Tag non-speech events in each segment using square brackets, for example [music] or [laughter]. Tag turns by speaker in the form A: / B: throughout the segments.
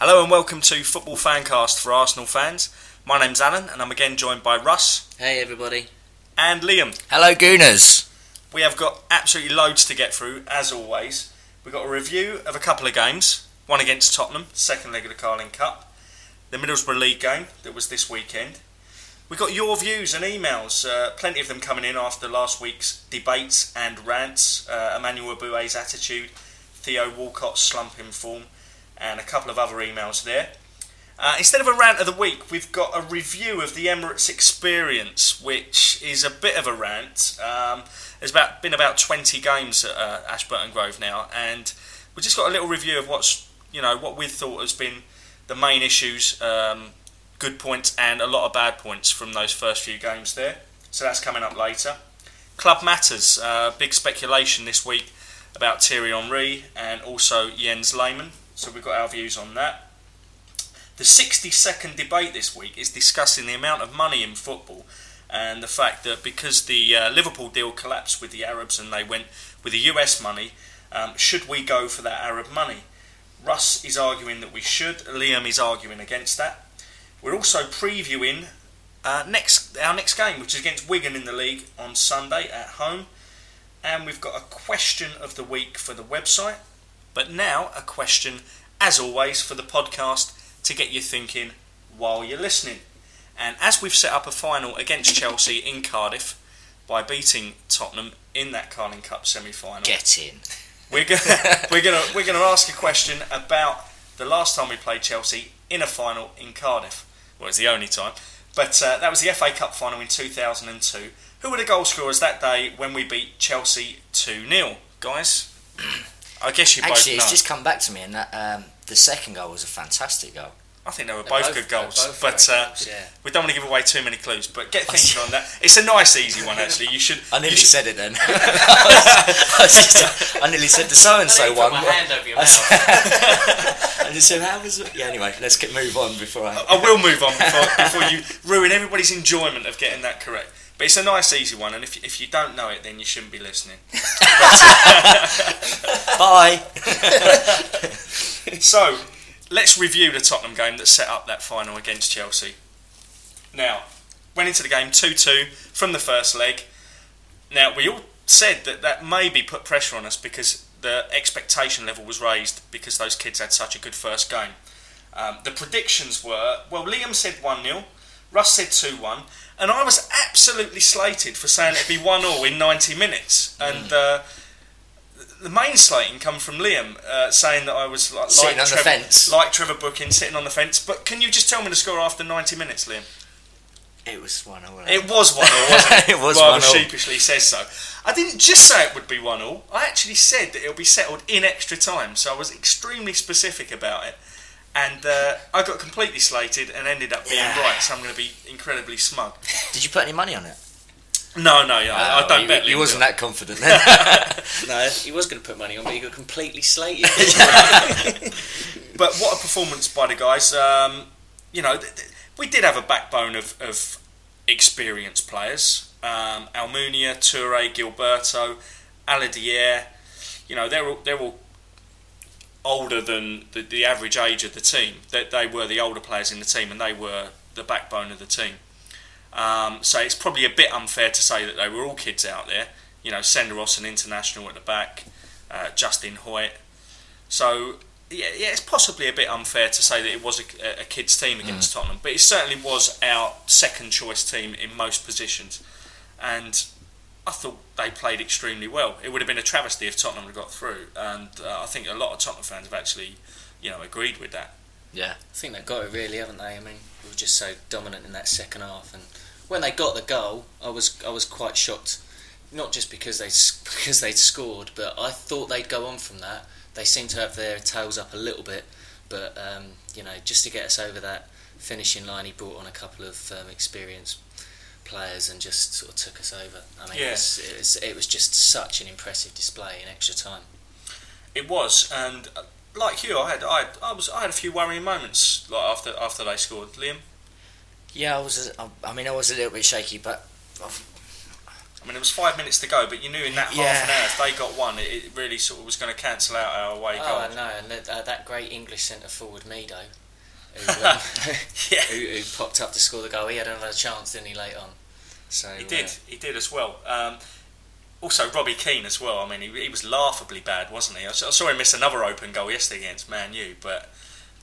A: Hello and welcome to Football Fancast for Arsenal fans. My name's Alan and I'm again joined by Russ
B: Hey everybody.
A: and Liam.
C: Hello, Gooners.
A: We have got absolutely loads to get through, as always. We've got a review of a couple of games. One against Tottenham, second leg of the Carling Cup. The Middlesbrough League game that was this weekend. We've got your views and emails, uh, plenty of them coming in after last week's debates and rants. Uh, Emmanuel Eboué's attitude, Theo Walcott's slump in form, and a couple of other emails there. Uh, instead of a rant of the week, we've got a review of the Emirates experience, which is a bit of a rant. Um, there's about been about 20 games at uh, Ashburton Grove now, and we've just got a little review of what's you know what we've thought has been the main issues, um, good points, and a lot of bad points from those first few games there. So that's coming up later. Club matters. Uh, big speculation this week about Thierry Henry and also Jens Lehmann. So we've got our views on that. The 60 second debate this week is discussing the amount of money in football and the fact that because the uh, Liverpool deal collapsed with the Arabs and they went with the US money, um, should we go for that Arab money? Russ is arguing that we should, Liam is arguing against that. We're also previewing uh, next our next game, which is against Wigan in the league on Sunday at home. And we've got a question of the week for the website. But now, a question, as always, for the podcast to get you thinking while you're listening. And as we've set up a final against Chelsea in Cardiff by beating Tottenham in that Carling Cup semi-final,
C: Get in.
A: we're gonna [laughs] we're gonna we're gonna ask a question about the last time we played Chelsea in a final in Cardiff. Well, it's the only time, but uh, that was the FA Cup final in 2002. Who were the goal scorers that day when we beat Chelsea 2 0 Guys, [clears throat] I guess you
C: Actually,
A: both know.
C: it's just come back to me, and that um, the second goal was a fantastic goal.
A: I think they were both,
B: both-
A: good goals,
B: both
A: but uh,
B: goals, yeah.
A: we don't want to give away too many clues. But get [laughs] thinking on that. It's a nice, easy one actually. You should.
C: I nearly
A: should
C: said it then. [laughs] [laughs] I, was just- I nearly said the so and so one.
B: my hand over your
C: I
B: mouth.
C: I just said, how was it? Yeah, anyway, let's get move on before I.
A: I will move on before, before you ruin everybody's enjoyment of getting that correct. But it's a nice, easy one, and if, if you don't know it, then you shouldn't be listening. [laughs]
C: Bye. [laughs]
A: So, let's review the Tottenham game that set up that final against Chelsea. Now, went into the game 2 2 from the first leg. Now, we all said that that maybe put pressure on us because the expectation level was raised because those kids had such a good first game. Um, the predictions were well, Liam said 1 0, Russ said 2 1, and I was absolutely slated for saying it'd be 1 0 in 90 minutes. And uh, the main slating come from Liam uh, saying that I was like,
C: Sitting
A: like
C: on the fence.
A: like Trevor Brooking sitting on the fence. But can you just tell me the score after 90 minutes, Liam?
C: It was one all.
A: It was 1 0, wasn't it?
C: It was
A: Rather [laughs]
C: 1-0.
A: sheepishly says so. I didn't just say it would be 1 0, I actually said that it'll be settled in extra time, so I was extremely specific about it. And uh, I got completely slated and ended up being
C: Yeah.
A: right, so I'm going to be incredibly smug.
C: Did you put any money on it?
A: No, no, yeah, I, I don't
C: he,
A: bet
C: He
A: Liam
C: wasn't that confident then. [laughs]
B: no, [laughs] he was going to put money on, but he got completely slated. [laughs]
A: But what a performance by the guys. Um, you know, th- th- we did have a backbone of, of experienced players. Um, Almunia, Toure, Gilberto, Aliadière. You know, they're all, they're all older than the, the average age of the team. They, they were the older players in the team and they were the backbone of the team. Um, so it's probably a bit unfair to say that they were all kids out there. You know, Senderos, an international at the back, uh, Justin Hoyte. So yeah, yeah, it's possibly a bit unfair to say that it was a, a kids' team against Tottenham, but it certainly was our second choice team in most positions, and I thought they played extremely well. It would have been a travesty if Tottenham had got through, and uh, I think a lot of Tottenham fans have actually, you know, agreed with that.
C: yeah.
B: I think they've got it really, haven't they? I mean, we were just so dominant in that second half, and when they got the goal, I was I was quite shocked. Not just because they [laughs] because they'd scored, but I thought they'd go on from that. They seemed to have their tails up a little bit, but um, you know, just to get us over that finishing line, he brought on a couple of um, experienced players and just sort of took us over. I mean,
A: Yeah.
B: it, was, it was it was just such an impressive display in extra time.
A: It was, and uh, like you, I had, I, had, I was, I had a few worrying moments like after after they scored. Liam,
C: Yeah, I was. I- I mean, I was a little bit shaky, but I've-
A: I mean, it was five minutes to go, but you knew in that half
C: Yeah.
A: an hour if they got one, it, it really sort of was going to cancel out our away
B: Oh,
A: goal.
B: I know, and that, uh, that great English centre forward Mido, who, [laughs] um, [laughs]
A: Yeah.
B: who, who popped up to score the goal. He had another chance, didn't he, late on? So
A: He
B: uh,
A: did. He did as well. Um, also, Robbie Keane as well. I mean, he, he was laughably bad, wasn't he? I saw, I saw him miss another open goal yesterday against Man U, but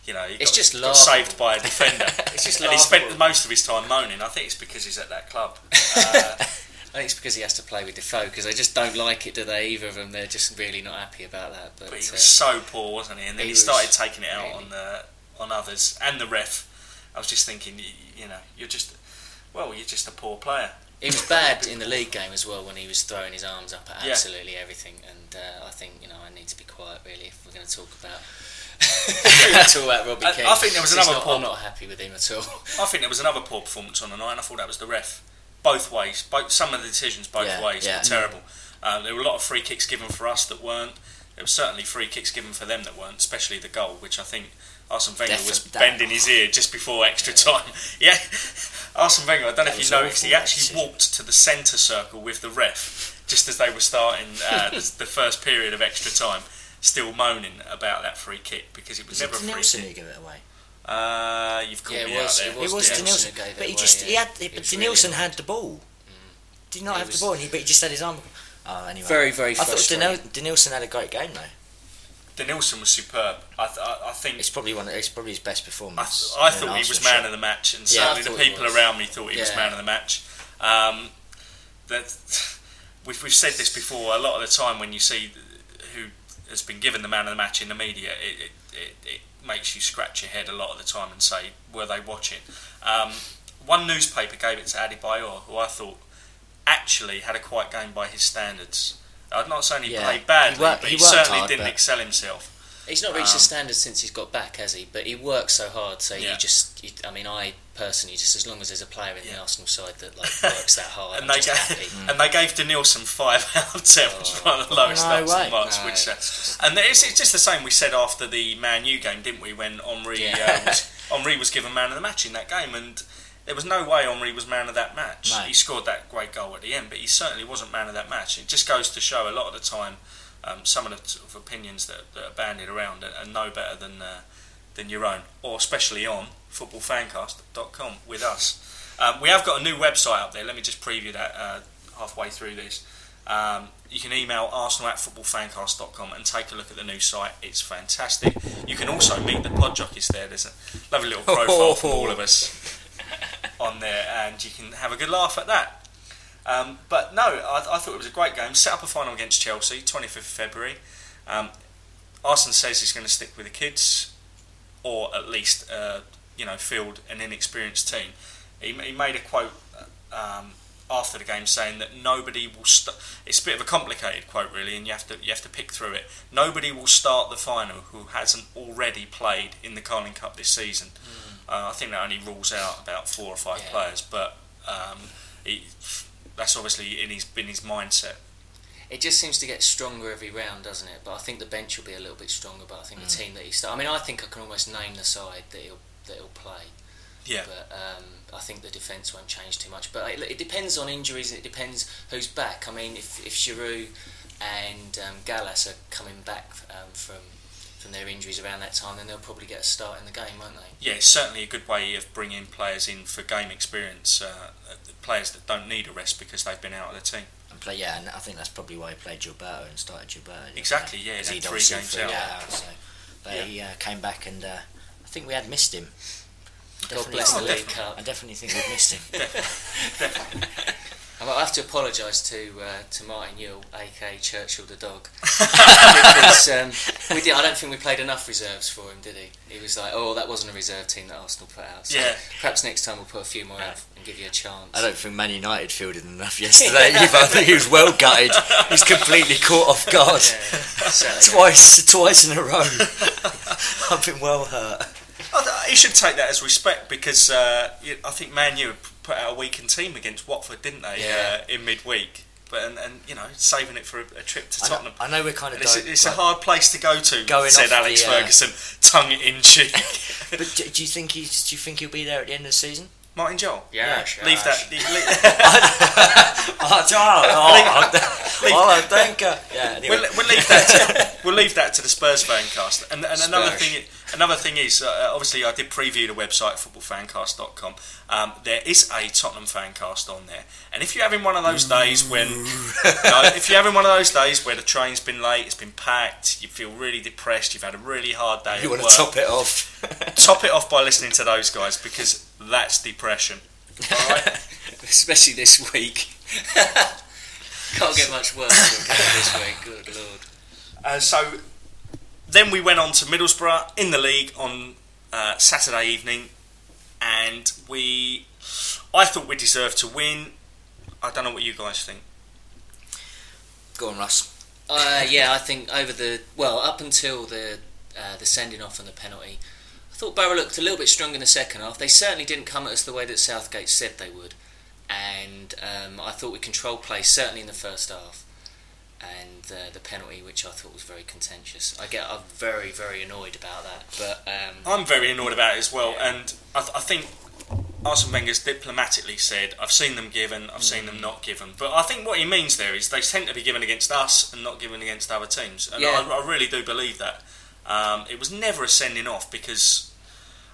A: you know, he
B: It's
A: got,
B: just
A: got saved by a defender. [laughs]
B: It's just
A: and he spent most of his time moaning. I think it's because he's at that club. [laughs] Uh,
B: I think it's because he has to play with Defoe because they just don't like it, do they? Either of them, they're just really not happy about that. But,
A: but he
B: uh,
A: was so poor, wasn't he? And then
B: he
A: he, started taking it out
B: really-
A: on the, on others and the ref. I was just thinking, you, you know, you're just well, you're just a poor player.
B: He was bad [laughs] in the league game as well when he was throwing his arms up at
A: Yeah.
B: absolutely everything. And uh, I think you know I need to be quiet really if we're going to talk about [laughs] [laughs] talk about Robbie
A: I-
B: Keane.
A: I think there was another
B: not,
A: poor-
B: I'm not happy with him at all.
A: I think there was another poor performance on the night. and I thought that was the ref. Both ways, both some of the decisions both
C: Yeah,
A: ways
C: yeah.
A: were terrible. Um, there were a lot of free kicks given for us that weren't. There were certainly free kicks given for them that weren't, especially the goal, which I think Arsene Wenger was
C: Definitely that-
A: bending his ear just before extra time. Yeah, Arsene Wenger. I don't know if
C: was
A: you noticed, he actually
C: decision.
A: walked to the centre circle with the ref just as they were starting uh, [laughs] the, the first period of extra time, still moaning about that free kick because it was,
C: Was it
A: never a free
C: Nielsen
A: kick.
C: who gave it away?
A: Uh, you've caught
B: Yeah,
A: me
B: was-
A: out there.
C: It was
B: Denilson
C: Denilson,
B: who gave it
C: but he
B: away,
C: just he
B: yeah.
C: had
B: He
C: but
B: was
C: Denilson
B: really-
C: had the ball. Did he not
B: He
C: have
B: was-
C: the ball? And he, but he just had his arm. Oh, anyway.
B: Very, very
C: I thought
B: frustrating.
C: Denil- Denilson had a great game though.
A: Denilson was superb. I, th- I I think
C: It's probably one. Of, it's probably his best
A: I,
C: performance.
A: th- I
C: in an
A: thought he was man
C: shirt.
A: of the match, and
B: Yeah,
A: certainly the people around me thought he was man of the match. Um, that we've we've said this before. A lot of the time, when you see who has been given the man of the match in the media, it it, it, it makes you scratch your head a lot of the time and say, were they watching? Um, one newspaper gave it to Adebayor, who I thought actually had a quiet game by his standards. I'm not saying he
C: Yeah,
A: played badly,
C: he worked-
A: but
C: he
A: he, certainly
C: hard,
A: didn't excel himself.
B: He's not reached the
A: Um,
B: standards since he's got back, has he? But he works so hard, so
A: Yeah.
B: you just, you, I mean, I personally, just as long as there's a player in the Arsenal side that like [laughs] works that hard,
A: and they gave,
B: happy. [laughs]
A: and they gave Denilson five [laughs] out of ten, which is one of the
B: Oh,
A: lowest
C: no way.
B: No,
A: which, uh,
B: just-
A: and it's, it's just the same we said after the Man U game, didn't we? When Henry
B: Yeah.
A: uh, was, Henry was given man of the match in that game, and there was no way Henry was man of that match.
C: No.
A: He scored that great goal at the end, but he certainly wasn't man of that match. It just goes to show a lot of the time. Um, some of the sort of opinions that, that are bandied around are, are no better than uh, than your own, or especially on footballfancast.com with us. Um, we have got a new website up there. Let me just preview that uh, halfway through this. Um, you can email arsenal at footballfancast.com and take a look at the new site. It's fantastic. You can also meet the pod jockeys there. There's a lovely little profile from all of us [laughs] on there, and you can have a good laugh at that. Um, but no, I, I thought it was a great game. Set up a final against Chelsea, 25th of February. Um, Arsene says he's going to stick with the kids, or at least, uh, you know, field an inexperienced team. He, he made a quote um, after the game saying that nobody will. St- it's a bit of a complicated quote, really, and you have to you have to pick through it. Nobody will start the final who hasn't already played in the Carling Cup this season. Uh, I think that only rules out about four or five
B: Yeah.
A: players, but um, he, that's obviously in his been his mindset.
B: It just seems to get stronger every round, doesn't it? But I think the bench will be a little bit stronger. But I think
A: Mm.
B: the team that he start, I mean, I think I can almost name the side that he'll that he'll play.
A: Yeah.
B: But um, I think the defence won't change too much. But it, it depends on injuries. It depends who's back. I mean, if if Djourou and um, Gallas are coming back um, from from their injuries around that time, then they'll probably get a start in the game, won't they?
A: Yeah, it's certainly a good way of bringing players in for game experience. Uh, uh, players that don't need a rest because they've been out of the team.
C: And play, yeah, and I think that's probably why he played Gilberto and started Gilberto.
A: Exactly, yeah,
C: he'd
A: three games out.
C: out, so. But
A: Yeah.
C: he uh, came back and uh, I think we had missed him.
B: God bless the
A: Oh,
B: League
A: definitely.
B: Cup.
C: I definitely think we've missed him. [laughs] [laughs]
B: I have to apologise to uh, to Martin Jol, aka Churchill the dog, [laughs] because um, we did. I don't think we played enough reserves for him, did he? He was like, "Oh, that wasn't a reserve team that Arsenal put out." So
A: Yeah.
B: perhaps next time we'll put a few more out and give you a chance.
C: I don't think Man United fielded enough yesterday either. I think he was well gutted. He was completely caught off guard.
B: Yeah.
C: Twice, twice in a row. I've been well hurt.
A: I he should take that as respect because uh, I think Man U put out a weakened team against Watford, didn't they,
B: Yeah.
A: uh, in midweek? But and, and you know, saving it for a, a trip to
C: I know,
A: Tottenham.
C: I know we're kind of
A: it's,
C: di-
A: a, it's a hard place to go to,
C: Going
A: said
C: off
A: Alex
C: the, uh,
A: Ferguson, tongue in cheek. [laughs]
C: But do, do you think he's? Do you think he'll be there at the end of the season?
A: Martin Jol.
B: Yeah.
A: Leave
B: yes.
A: that. leave- [laughs]
C: Oh, John, oh,
A: Leave- [laughs]
C: oh, thank you. Yeah, anyway.
A: we'll, we'll leave that. To, we'll leave that to the Spurs fancast. And, and another thing, another thing is, uh, obviously, I did preview the website footballfancast.com. Um, there is a Tottenham fancast on there, and if you're having one of those days when, [laughs] no, if you're having one of those days where the train's been late, it's been packed, you feel really depressed, you've had a really hard day.
C: you
A: at
C: want to top it off? [laughs]
A: top it off by listening to those guys because that's depression. All right. [laughs]
B: Especially this week. Can't get much worse than this week. Good lord.
A: Uh, so then we went on to Middlesbrough in the league on uh, Saturday evening, and we, I thought we deserved to win. I don't know what you guys think.
C: Go on, Russ.
B: Uh, yeah, I think over the well up until the uh, the sending off and the penalty, I thought Borough looked a little bit strong in the second half. They certainly didn't come at us the way that Southgate said they would, and um, I thought we controlled play certainly in the first half. And uh, the penalty, which I thought was very contentious, I get I'm very very annoyed about that. But um,
A: I'm very annoyed about it as well, and I, th- I think Arsene Wenger's diplomatically said, "I've seen them given, I've seen them not given." But I think what he means there is they tend to be given against us and not given against other teams, and
B: Yeah.
A: I, I really do believe that. Um, it was never a sending off because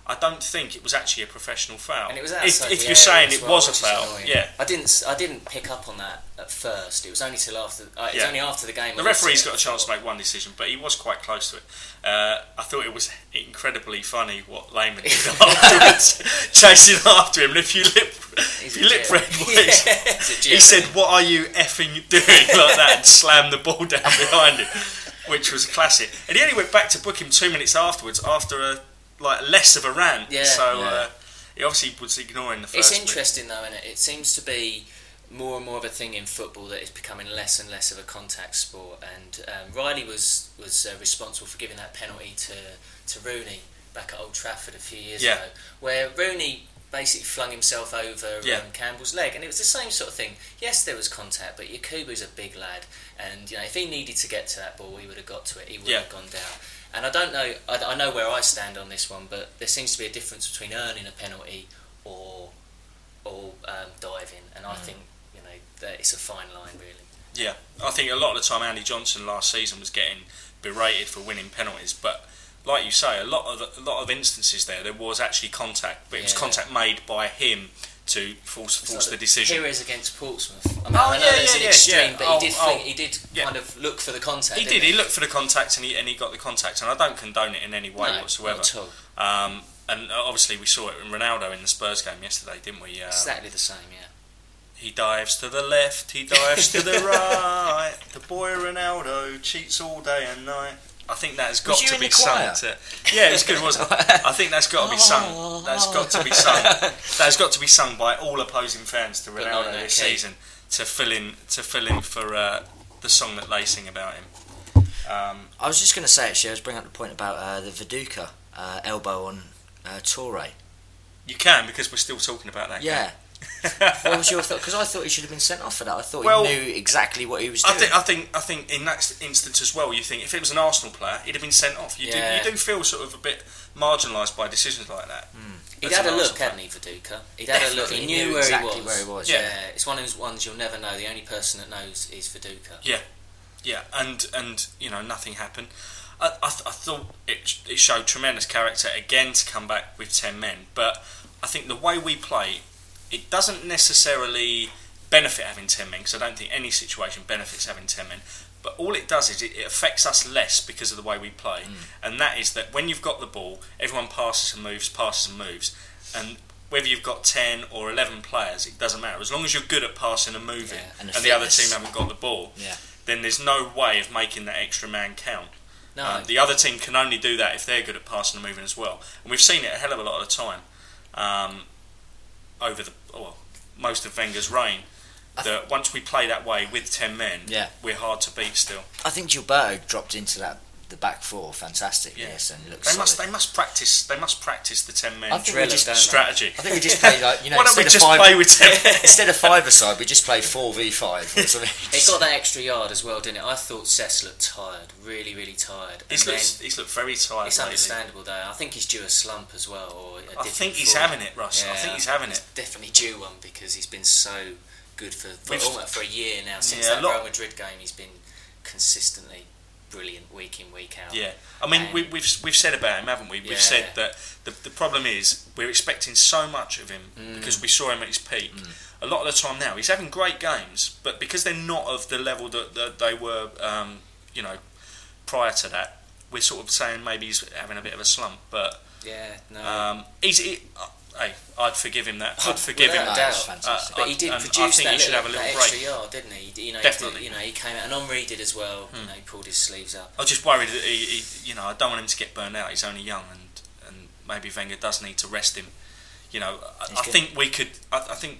A: I don't think it was actually a professional foul.
B: And it was
A: if,
B: outside
A: if you're saying it
B: well,
A: was a foul,
B: annoying.
A: yeah.
B: I didn't. I didn't pick up on that at first. It was only till after. Uh, it was
A: Yeah.
B: only after the game.
A: The
B: I looked at
A: referee's got a chance to make one decision, but he was quite close to it. Uh, I thought it was incredibly funny what Lehmann did [laughs] afterwards, [laughs] chasing after him. And if you lip, if you lip read [laughs] what he said,
B: Yeah,
A: he said, "What are you effing doing?" like that, and slammed the ball down behind him, which was classic. And he only went back to book him two minutes afterwards, after a like less of a rant.
B: Yeah.
A: so
C: Yeah.
A: Uh, he obviously was ignoring the first.
B: It's
A: bit.
B: interesting though, isn't it? It seems to be more and more of a thing in football that it's becoming less and less of a contact sport. And um, Riley was was uh, responsible for giving that penalty to to Rooney back at Old Trafford a few years
A: Yeah.
B: ago, where Rooney basically flung himself over
A: Yeah.
B: um, Campbell's leg, and it was the same sort of thing. Yes, there was contact, but Yakubu's a big lad, and you know if he needed to get to that ball, he would have got to it. He would
A: Yeah.
B: have gone down. And I don't know. I, I know where I stand on this one, but there seems to be a difference between earning a penalty or or um, diving, and
A: Mm.
B: I think you know that it's a fine line, really.
A: Yeah, I think a lot of the time Andy Johnson last season was getting berated for winning penalties, but like you say, a lot of the, a lot of instances there there was actually contact, but it was contact made by him to force
B: It's
A: force
B: like
A: the decision.
B: Heroes against Portsmouth. I mean,
A: Oh,
B: I know
A: yeah,
B: that's
A: yeah,
B: an
A: yeah,
B: extreme,
A: yeah.
B: but
A: Oh,
B: he did
A: oh,
B: he did
A: yeah.
B: kind of look for the contact.
A: He did. He looked for the contact and he and he got the contact, and I don't condone it in any way
B: No,
A: whatsoever.
B: Not at all.
A: Um, and obviously we saw it in Ronaldo in the Spurs game yesterday, didn't we? Um,
B: Exactly the same, yeah.
A: He dives to the left, he dives to the [laughs] right. The boy Ronaldo cheats all day and night. I think that has got to be sung. To, yeah, it was good, wasn't it? I think that's got to be sung. That's got to be sung. [laughs] That's got to be sung by all opposing fans to Ronaldo
B: not in that
A: this
B: key.
A: season to fill in to fill in for uh, the song that they sing about him. Um,
C: I was just going to say, actually, I was bringing up the point about uh, the Viduka uh, elbow on uh, Toure.
A: you can because we're still talking about that.
C: Yeah.
A: game. [laughs]
C: what was your thought? Because I thought he should have been sent off for that. I thought
A: Well,
C: he knew exactly what he was doing.
A: I
C: doing.
A: think, I think, I think, in that instance as well, you think if it was an Arsenal player, he'd have been sent off. You
B: Yeah.
A: do, you do feel sort of a bit marginalised by decisions like that.
B: Hmm.
A: He'd
B: had a look,
A: Arsenal
B: hadn't he, Viduka? He'd had a look. He
C: He
B: knew,
C: knew
B: where,
C: exactly
B: he was.
C: where he was,
A: Yeah.
B: yeah. It's one of those ones you'll never know. The only person that knows is Viduka.
A: Yeah, yeah, and and you know nothing happened. I, I, th- I thought it, it showed tremendous character again to come back with ten men, but I think the way we play, it doesn't necessarily benefit having ten men because I don't think any situation benefits having ten men. But all it does is it, it affects us less because of the way we play, and that is that when you've got the ball, everyone passes and moves, passes and moves, and whether you've got ten or eleven players, it doesn't matter as long as you're good at passing and moving,
C: Yeah, and
A: and,
C: the
A: the other team haven't got the ball
C: Yeah.
A: then there's no way of making that extra man count.
B: No,
A: Um, the other team can only do that if they're good at passing and moving as well. And we've seen it a hell of a lot of the time um, over the well, most of Wenger's reign.
C: Th-
A: That once we play that way with ten men,
C: Yeah.
A: we're hard to beat still.
C: I think Gilberto dropped into that the back four fantastic.
A: Yeah.
C: Yes, and looks
A: They
C: solid.
A: must. They must practice. They must practice the ten men
C: I think we
B: Driller,
C: just
B: don't
A: strategy.
C: I think we just play like you know [laughs]
A: Why don't we
C: instead
A: just
C: of five,
A: play with ten?
C: instead of five aside, we just play four v five or something. [laughs]
B: It got that extra yard as well, didn't it? I thought Cesc looked tired, really, really tired.
A: He's
B: then-
A: looked. He's looked very tired
B: It's
A: lately.
B: understandable though. I think he's due a slump as well, or a
A: I
B: different
A: think he's
B: form.
A: having it, Russ. I think he's having it.
B: Definitely due one because he's been so good for for, almost for a year now since
A: Yeah,
B: that
A: lot-
B: Real Madrid game. He's been consistently brilliant week in week out.
A: Yeah, I mean,
B: And-
A: we, we've we've said about him, haven't we? We've
B: Yeah.
A: said that the the problem is we're expecting so much of him
B: Mm.
A: because we saw him at his peak. A lot of the time now, he's having great games, but because they're not of the level that, that they were, um, you know, prior to that, we're sort of saying maybe he's having a bit of a slump. But
B: yeah, no.
A: um, he's, he, hey, I'd forgive him that. I'd [laughs] forgive him that.
B: doubt.
C: fantastic.
B: But he did produce
A: think
B: that,
A: he should
B: little,
A: have a little
B: that
A: break.
B: extra yard, didn't he? You know, he
A: Definitely.
B: Did, you know, he came out and Henry did as well. You know, he pulled his sleeves up.
A: I was just worried that he, he, you know, I don't want him to get burned out. He's only young, and, and maybe Wenger does need to rest him. You know, I, I think we could. I, I think,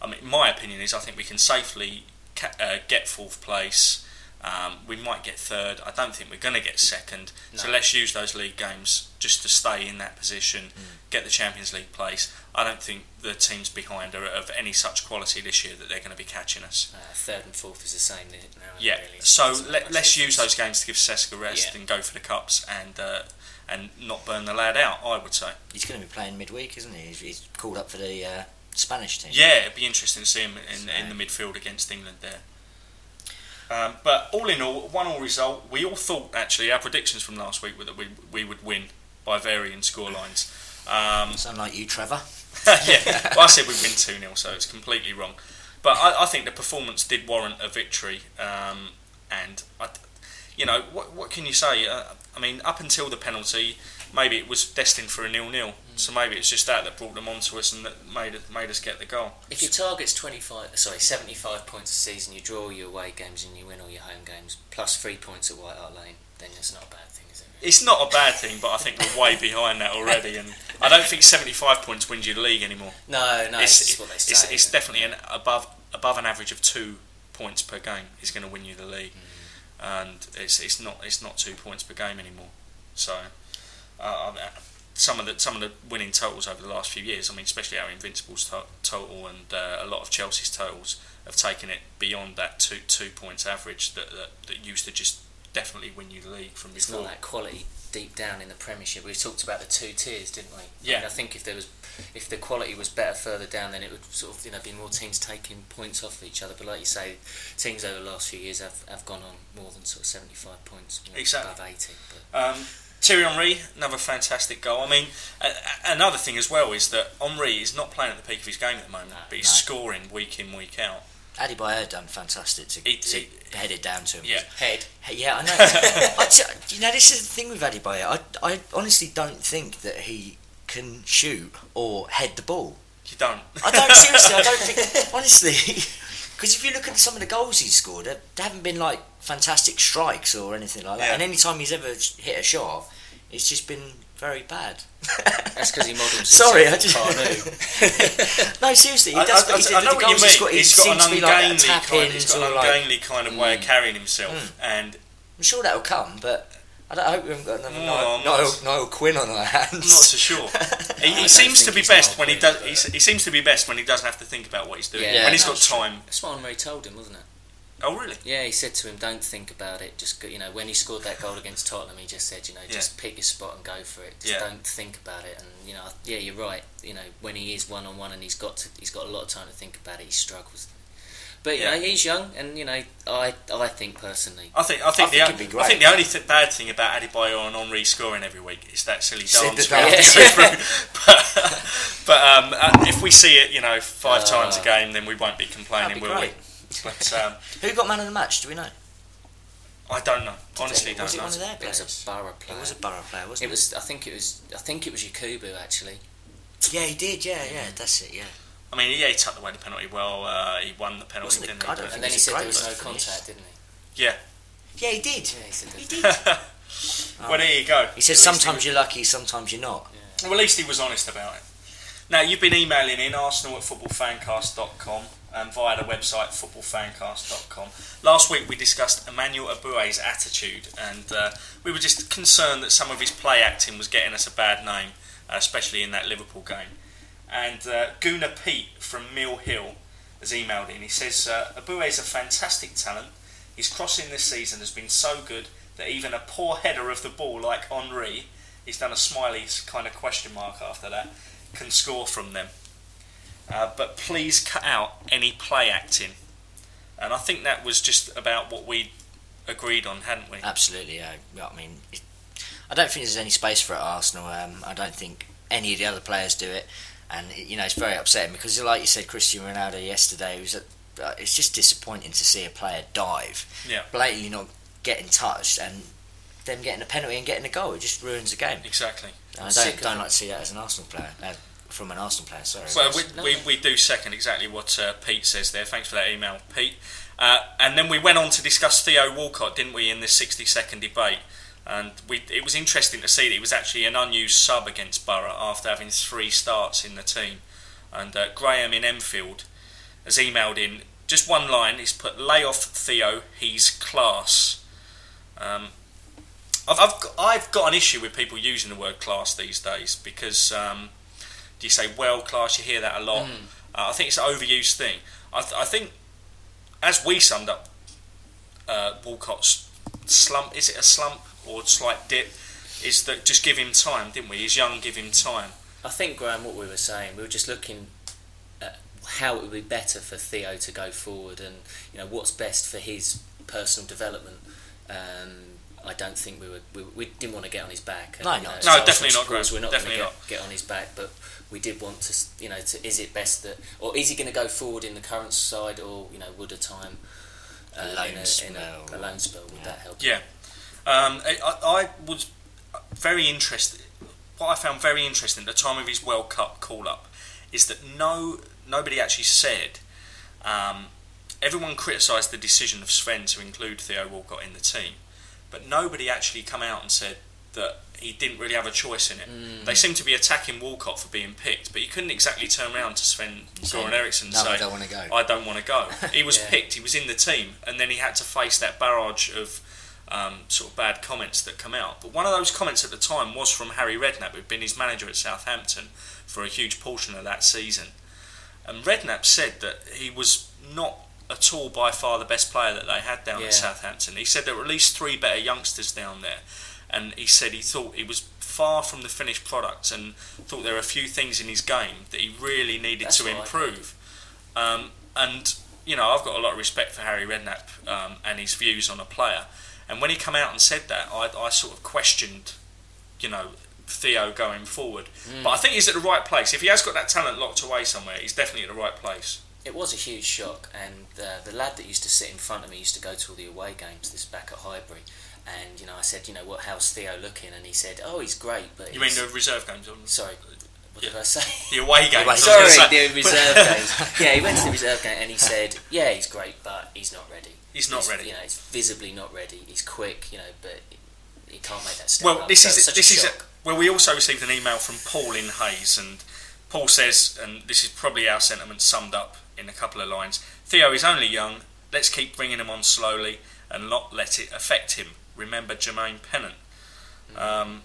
A: I mean, my opinion is, I think we can safely ca- uh, get fourth place. Um, we might get third. I don't think we're going to get second. So let's use those league games just to stay in that position,
C: Mm.
A: get the Champions League place. I don't think the teams behind are of any such quality this year that they're going to be catching us.
B: Uh, third and fourth is the same now.
A: Yeah.
B: really.
A: So let, let's use those games to give Cesc a rest
B: Yeah.
A: and go for the cups and uh, and not burn the lad out. I would say.
C: He's going to be playing midweek, isn't he? He's, he's called up for the uh, Spanish team.
A: Yeah, it'd be interesting to see him in, in the midfield against England there. Um, but all in all, one all result. We all thought actually our predictions from last week were that we we would win by varying scorelines. Um,
C: Sound like you, Trevor? [laughs]
A: yeah, well, I said we'd win 2 0, so it's completely wrong. But I, I think the performance did warrant a victory. Um, and, I, you know, what, what can you say? Uh, I mean, up until the penalty, maybe it was destined for a nil nil. So maybe it's just that that brought them onto us and that made, made us get the goal.
B: If your target's twenty five, sorry, seventy five points a season, you draw your away games and you win all your home games, plus three points at White Hart Lane, then it's not a bad thing, is it?
A: It's not a bad thing, but I think we're way behind that already. And I don't think 75 points wins you the league anymore.
B: No, no,
A: it's,
B: it's, just what they say.
A: it's, it's definitely an above above an average of two points per game is going to win you the league, and it's it's not it's not two points per game anymore. So uh, I- some of the some of the winning totals over the last few years, I mean, especially our Invincibles to- total and uh, a lot of Chelsea's totals have taken it beyond that two two points average that that, that used to just definitely win you the league from
B: It's
A: before.
B: not that quality deep down in the Premiership. We talked about the two tiers, didn't we? I
A: Yeah.
B: mean, I think if there was, if the quality was better further down, then it would sort of you know be more teams taking points off each other. But like you say, teams over the last few years have, have gone on more than sort of seventy five points,
A: Exactly.
B: above eighty. But
A: Um, Thierry Henry, another fantastic goal. I mean, a, a- another thing as well is that Henry is not playing at the peak of his game at the moment,
B: No,
A: but he's
C: no.
A: scoring week in, week out.
C: Adebayor done fantastic to,
A: He-
C: to
A: he-
C: head it down to him.
A: Yeah,
B: head,
C: Yeah, I know. [laughs] I t- you know, this is the thing with Adebayor. I, I honestly don't think that he can shoot or head the ball.
A: you don't.
C: I don't seriously. I don't think [laughs] honestly. Because if you look at some of the goals he's scored, they they haven't been like fantastic strikes or anything like that.
A: Yeah.
C: And any time he's ever hit a shot, it's just been very bad.
B: that's because he models. [laughs]
C: Sorry, I
B: himself
C: just.
B: on Kanu. [laughs]
C: no, seriously, he
A: I,
C: does.
A: I,
C: but he did,
A: I know what you mean.
C: He's got. He
A: He's got an
C: to be like
A: ungainly kind. He's got
C: or
A: an
C: like.
A: kind of way of hmm. carrying himself, hmm. and
C: I'm sure that'll come, but I, don't, I hope we haven't got another
A: no,
C: Niall,
A: I'm
C: Niall,
A: not-
C: Niall Quinn on our
A: I'm
C: hands.
A: not so sure. [laughs] He, he seems to be best
B: not
A: when he does. He, he seems to be best when he doesn't have to think about what he's doing.
B: Yeah,
A: when he's got
C: that's true.
A: time.
B: That's what Henry told him, wasn't it?
A: Oh, really?
B: Yeah, he said to him, "Don't think about it. Just go, you know, when he scored that goal against Tottenham, he just said, you know, just pick your spot and go for it. Just
A: Yeah.
B: don't think about it. And you know, yeah, you're right. You know, when he is one on one and he's got to, he's got a lot of time to think about it. He struggles. But you
A: Yeah.
B: know, he's young, and you know, I I think personally,
A: I think I think,
C: I think
A: the,
C: it'd
A: I think the only th- bad thing about Adebayor and Henry scoring every week is that silly
C: Said
A: dance.
C: the
A: we have to
B: dance.
A: go through. [laughs] [laughs] but but um, uh, if we see it, you know, five
B: Uh,
A: times a game, then we won't be complaining,
C: be
A: will
C: great.
A: we? But um,
C: Who got man of the match? Do we know?
A: I don't know. Honestly,
C: was
A: don't
C: it
A: know.
C: one of their
B: it was a Borough player.
C: It was a Borough player, wasn't
B: It was. I think it was. I think it was Yakubu actually.
C: Yeah, he did. Yeah, yeah, that's it. Yeah.
A: I mean, yeah, he tucked away the penalty well. Uh, he won the penalty,
C: Wasn't
A: didn't he?
C: I don't
B: And
C: think
B: then he said there was no
C: one for
B: contact, didn't he?
A: yeah.
C: Yeah, he did.
B: Yeah, he said
C: He
B: that.
C: did. [laughs]
A: well, there you go.
C: He said sometimes
A: he
C: you're lucky, sometimes you're not.
A: was, well, at least he was honest about it. Now, you've been emailing in arsenal at footballfancast.com. um, via the website footballfancast.com. Last week we discussed Emmanuel Eboué's attitude, and uh, we were just concerned that some of his play acting was getting us a bad name, uh, especially in that Liverpool game. And uh, Gooner Pete from Mill Hill has emailed in. He says uh, Abue is a fantastic talent. His crossing this season has been so good that even a poor header of the ball like Henry, he's done a smiley kind of question mark after that, can score from them. Uh, but please cut out any play acting. And I think that was just about what we agreed on, hadn't we?
C: Absolutely, yeah. I mean, it, I don't think there's any space for it at Arsenal. Um, I don't think any of the other players do it, and you know it's very upsetting because, like you said, Cristiano Ronaldo yesterday was. At, uh, it's just disappointing to see a player dive,
A: Yeah.
C: blatantly not getting touched, and them getting a penalty and getting a goal. It just ruins the game.
A: Exactly.
C: And I don't don't like to see that as an Arsenal player. Uh, from an Arsenal player, sorry.
A: Well, we, we, we do second exactly what uh, Pete says there. Thanks for that email, Pete. Uh, and then we went on to discuss Theo Walcott, didn't we, in this 60 second debate? And we, it was interesting to see that he was actually an unused sub against Borough after having three starts in the team. And uh, Graham in Enfield has emailed in just one line. He's put, lay off Theo, he's class. Um, I've, I've, got, I've got an issue with people using the word class these days because um, you say world class? You hear that a lot. Uh, I think it's an overused thing. I, th- I think, as we summed up uh, Walcott's slump, is it a slump or slight dip? Is that just give him time, didn't we? He's young, give him time.
B: I think, Graham, what we were saying, we were just looking at how it would be better for Theo to go forward and, you know, what's best for his personal development. Um, I don't think we were we, we didn't want to get on his back.
C: No,
B: you
C: no.
B: know,
C: No,
A: definitely not, Graham.
B: We're not
A: Definitely
B: going to get, get on his back, but we did want to, you know, to, is it best that, or is he going to go forward in the current side, or you know, would a time uh,
C: A loan
B: in, a, in
C: spell.
B: a, a loan spell would
C: Yeah.
B: that help?
A: Yeah. Um, I, I I was very interested. What I found very interesting at the time of his World Cup call up is that no nobody actually said. Um, everyone criticised the decision of Sven to include Theo Walcott in the team, but nobody actually come out and said that he didn't really have a choice in it.
C: Mm.
A: They seemed to be attacking Walcott for being picked, but he couldn't exactly turn around to Sven Goran Eriksson and
C: no,
A: say,
C: I don't want to go.
A: I don't want to go. [laughs] He was
B: Yeah.
A: picked. He was in the team, and then he had to face that barrage of um, sort of bad comments that come out. But one of those comments at the time was from Harry Redknapp, who'd been his manager at Southampton for a huge portion of that season. And Redknapp said that he was not at all by far the best player that they had down
B: Yeah.
A: at Southampton. He said there were at least three better youngsters down there, and he said he thought he was far from the finished product and thought there were a few things in his game that he really needed
B: That's
A: to improve. Um, and you know, I've got a lot of respect for Harry Redknapp um, and his views on a player. And when he come out and said that, I, I sort of questioned, you know, Theo going forward. But I think he's at the right place. If he has got that talent locked away somewhere, he's definitely at the right place.
B: It was a huge shock, and uh, the lad that used to sit in front of me used to go to all the away games. This back at Highbury, and you know, I said, you know, what? How's Theo looking? And he said, oh, he's great, but
A: You mean the reserve games? On
B: sorry, what did I say?
A: the away games?
C: Away
B: Sorry,
A: say.
B: the reserve [laughs] games. Yeah, he went to the reserve game and he said, "Yeah, he's great, but he's not ready.
A: He's not ready.
B: You know, he's visibly not ready. He's quick, you know, but he can't make that step
A: Well,
B: up.
A: this
B: So
A: is this is a, well. We also received an email from Paul in Hayes, and Paul says, and this is probably our sentiment summed up in a couple of lines. Theo is only young. Let's keep bringing him on slowly and not let it affect him. Remember Jermaine Pennant. Um,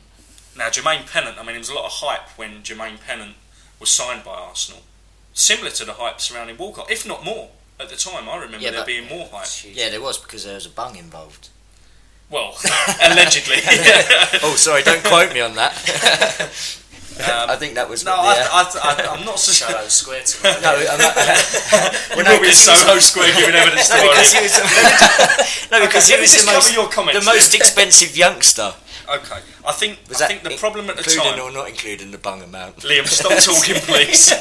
A: now, Jermaine Pennant. I mean, there was a lot of hype when Jermaine Pennant was signed by Arsenal, similar to the hype surrounding Walcott, if not more. At the time, I remember
C: Yeah,
A: there
C: but-
A: being more hype.
C: Yeah, there was because there was a bung involved.
A: Well, [laughs] allegedly. [laughs]
C: oh, sorry, don't quote me on that. [laughs]
A: Um,
C: I think that was
A: no,
C: what the,
A: I, I, I, I'm not so
B: Soho Square to [laughs]
C: no, I'm not, [laughs]
A: You
C: well, [laughs] no,
A: will be in
C: 'cause he was-
A: Soho Square giving evidence to
C: no, because he was, no, because
A: Okay,
C: he was the most,
A: your comments
C: the most expensive youngster.
A: Okay, I think
C: Was
A: I think the problem at the
C: including
A: time.
C: or not including the bung amount?
A: Liam, stop talking, please.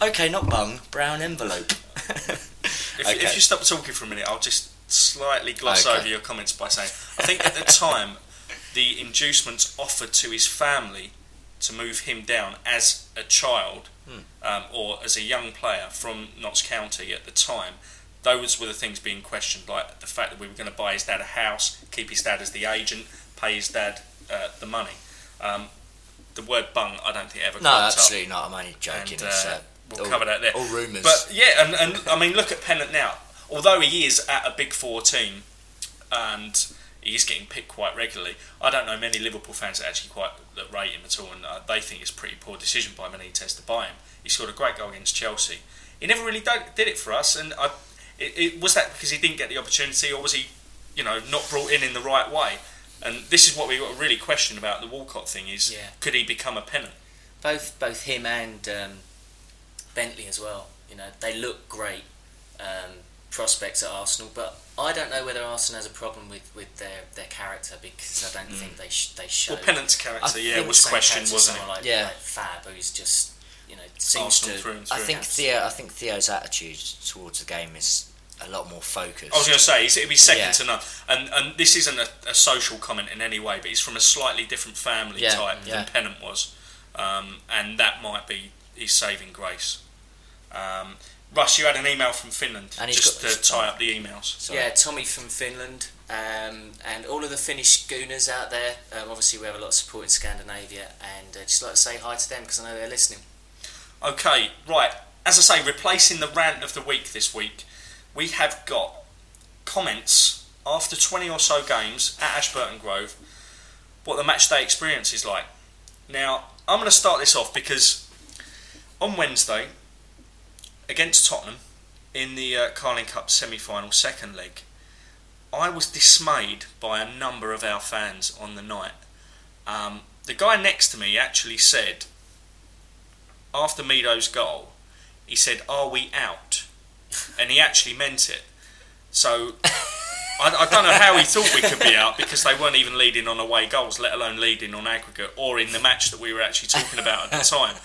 C: Okay, not bung, brown envelope.
A: if,
C: Okay.
A: if you stop talking for a minute, I'll just slightly gloss
C: Okay.
A: over your comments by saying I think at the time the inducements offered to his family to move him down as a child
C: Hmm.
A: um, or as a young player from Notts County at the time. Those were the things being questioned, like the fact that we were going to buy his dad a house, keep his dad as the agent, pay his dad uh, the money. Um, the word bung, I don't think ever
C: No,
A: cropped up.
C: absolutely not. I'm only joking.
A: And,
C: it's,
A: uh,
C: uh,
A: we'll
C: All-
A: cover that there.
C: all rumours.
A: But yeah, and, and I mean, look at Pennant now. Although he is at a Big Four team, and he's getting picked quite regularly, I don't know many Liverpool fans that actually quite that rate him at all, and uh, they think it's a pretty poor decision by Benitez to buy him. He scored a great goal against Chelsea. He never really did, did it for us, and I, it, it was that because he didn't get the opportunity, or was he, you know, not brought in in the right way? And this is what we got to really question about the Walcott thing: is
B: Yeah.
A: could he become a pennant?
B: both both him and um, Bentley as well. You know, they look great um, prospects at Arsenal, but I don't know whether Arsenal has a problem with, with their, their character because I don't think they sh- they show.
A: Well, Pennant's character,
C: I
A: yeah, was questioned, wasn't it?
B: Like,
C: Yeah.
B: like Fab, who's just you know seems
A: Arsenal
B: to.
A: through and
C: I think Theo. I think Theo's attitude towards the game is a lot more focused.
A: I was going to say he's- it'd be second
C: Yeah.
A: to none, and and this isn't a, a social comment in any way, but he's from a slightly different family
C: Yeah,
A: type
C: yeah.
A: than Pennant was, um, and that might be his saving grace. Um, Russ, you had an email from Finland,
C: And he's
A: just
C: got-
A: to tie up the emails.
C: Sorry.
B: Yeah, Tommy from Finland, um, and all of the Finnish gooners out there. Um, obviously, we have a lot of support in Scandinavia, and uh, just like to say hi to them because I know they're listening.
A: Okay, right. As I say, replacing the rant of the week this week, we have got comments after 20 or so games at Ashburton Grove what the match day experience is like. Now, I'm going to start this off because on Wednesday against Tottenham in the uh, Carling Cup semi final second leg, I was dismayed by a number of our fans on the night. Um, the guy next to me actually said, after Mido's goal, he said, Are we out? And he actually meant it. So [laughs] I, I don't know how he thought we could be out because they weren't even leading on away goals, let alone leading on aggregate or in the match that we were actually talking about at the time.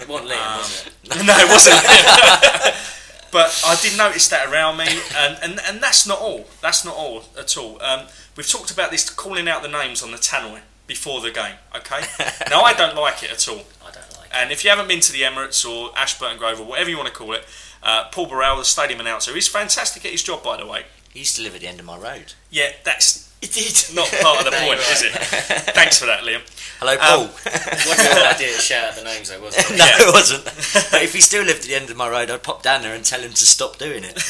B: It wasn't Liam,
A: Um,
B: was it? [laughs]
A: no, it wasn't. [laughs] but I did notice that around me, and, and, and that's not all. That's not all at all. Um, we've talked about this calling out the names on the tannoy before the game. Okay. [laughs] now I don't like it at all.
B: I don't like.
A: And if you haven't been to the Emirates or Ashburton Grove or whatever you want to call it, uh, Paul Burrell, the stadium announcer, he's fantastic at his job, by the way.
C: He used to live at the end of my road.
A: Yeah, that's
C: He did.
A: not part of the [laughs] point, is it? Thanks for that, Liam.
C: Hello, Paul.
A: Um,
B: Wasn't your idea to shout out the names, though, was it? [laughs]
C: no,
A: Yeah.
C: it wasn't. [laughs] But if he still lived at the end of my road, I'd pop down there and tell him to stop doing it.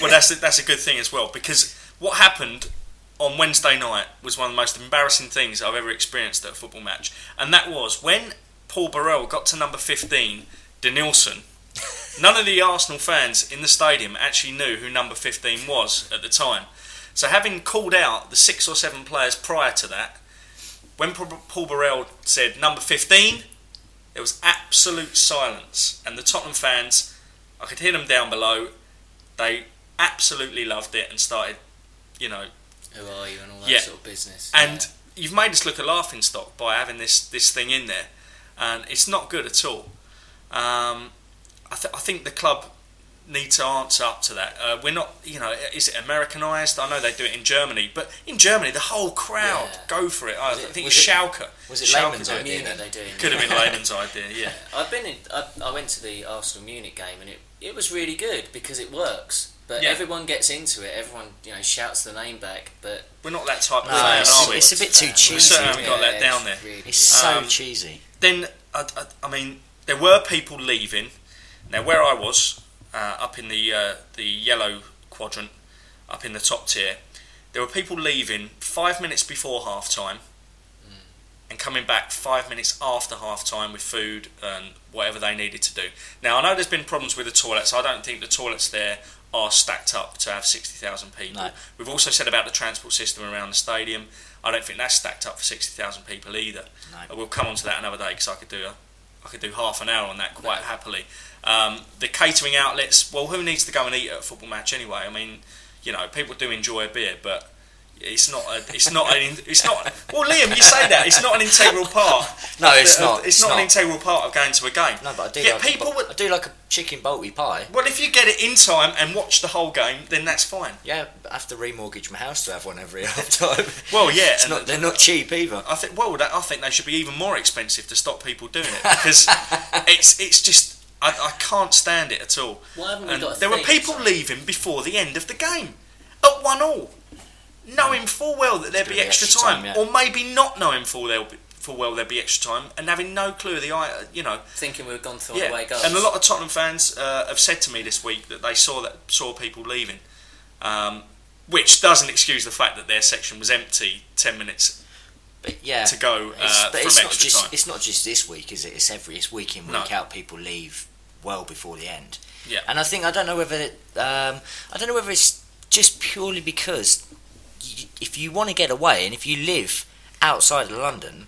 A: well, that's a, that's a good thing as well because what happened on Wednesday night was one of the most embarrassing things I've ever experienced at a football match, and that was when Paul Burrell got to number fifteen, Denilson. None of the Arsenal fans in the stadium actually knew who number fifteen was at the time. So, having called out the six or seven players prior to that, when Paul Burrell said number fifteen, there was absolute silence, and the Tottenham fans, I could hear them down below. They absolutely loved it and started, you know,
B: Who are you and all that
A: Yeah.
B: sort of business.
A: and you've made us look a laughing stock by having this this thing in there, and it's not good at all. Um, I, th- I think the club need to answer up to that. Uh, we're not, you know, is it Americanized? I know they do it in Germany, but in Germany the whole crowd
B: Yeah.
A: go for it. I,
C: Was it-
A: think
C: was
A: it's
C: it-
A: Schalke.
C: was it
A: Schalke
C: Lehmann's idea?
B: Munich, they do. it
A: Could have been Lehmann's idea, yeah. [laughs]
B: I've been in. I, I went to the Arsenal Munich game and it, it was really good because it works. But
A: Yeah.
B: everyone gets into it. Everyone you know shouts the name back. But
A: We're not that type of
C: No,
A: fan,
C: it's-
A: are we?
C: it's a bit too
B: Um,
C: cheesy.
A: certainly haven't got that down there.
B: really
C: It's so
A: Um,
C: cheesy.
A: then I, I, I mean there were people leaving. Now where I was uh, up in the uh, the yellow quadrant, up in the top tier, there were people leaving five minutes before half time, and coming back five minutes after half time with food and whatever they needed to do. Now I know there's been problems with the toilets. I don't think the toilets there are stacked up to have sixty thousand people.
C: No.
A: We've also said about the transport system around the stadium. I don't think that's stacked up for sixty thousand people either.
C: No.
A: We'll come on to that another day because I could do a, I could do half an hour on that quite happily. Um, the catering outlets, well, who needs to go and eat at a football match anyway? I mean, you know, people do enjoy a beer, but it's not. A, it's not. An, it's not. Well, Liam, you say that it's not an integral part. [laughs]
C: No,
A: of
C: it's
A: the-
C: not,
A: It's,
C: it's
A: not, an integral part of going to a game.
C: No, but I do
A: Yeah,
C: like
A: people
C: a,
A: would-
C: I do like a chicken balti pie.
A: Well, if you get it in time and watch the whole game, then that's fine.
C: Yeah, I have to remortgage my house to have one every [laughs] half time.
A: Well, yeah,
C: it's
A: and-
C: not, they're not cheap either.
A: I think well, that, I think they should be even more expensive to stop people doing it because [laughs] it's it's just I, I can't stand it at all.
B: why haven't we
A: And
B: got? A
A: there were people
B: Sorry.
A: leaving before the end of the game at one all, knowing full well that there'd be extra
C: extra
A: time,
C: time, yeah.
A: or maybe not knowing full there'll be full well there'd be extra time, and having no clue of the i- you know
B: Thinking we've gone through
A: yeah.
B: away goals.
A: And a lot of Tottenham fans uh, have said to me this week that they saw that saw people leaving, um, which doesn't excuse the fact that their section was empty ten minutes
C: But yeah,
A: to go
C: It's,
A: uh,
C: but
A: from
C: it's not just
A: time.
C: it's not just this week, is it? It's every it's week in
A: No.
C: week out. People leave well before the end.
A: Yeah.
C: And I think I don't know whether it, um, I don't know whether it's just purely because if you want to get away and if you live outside of London,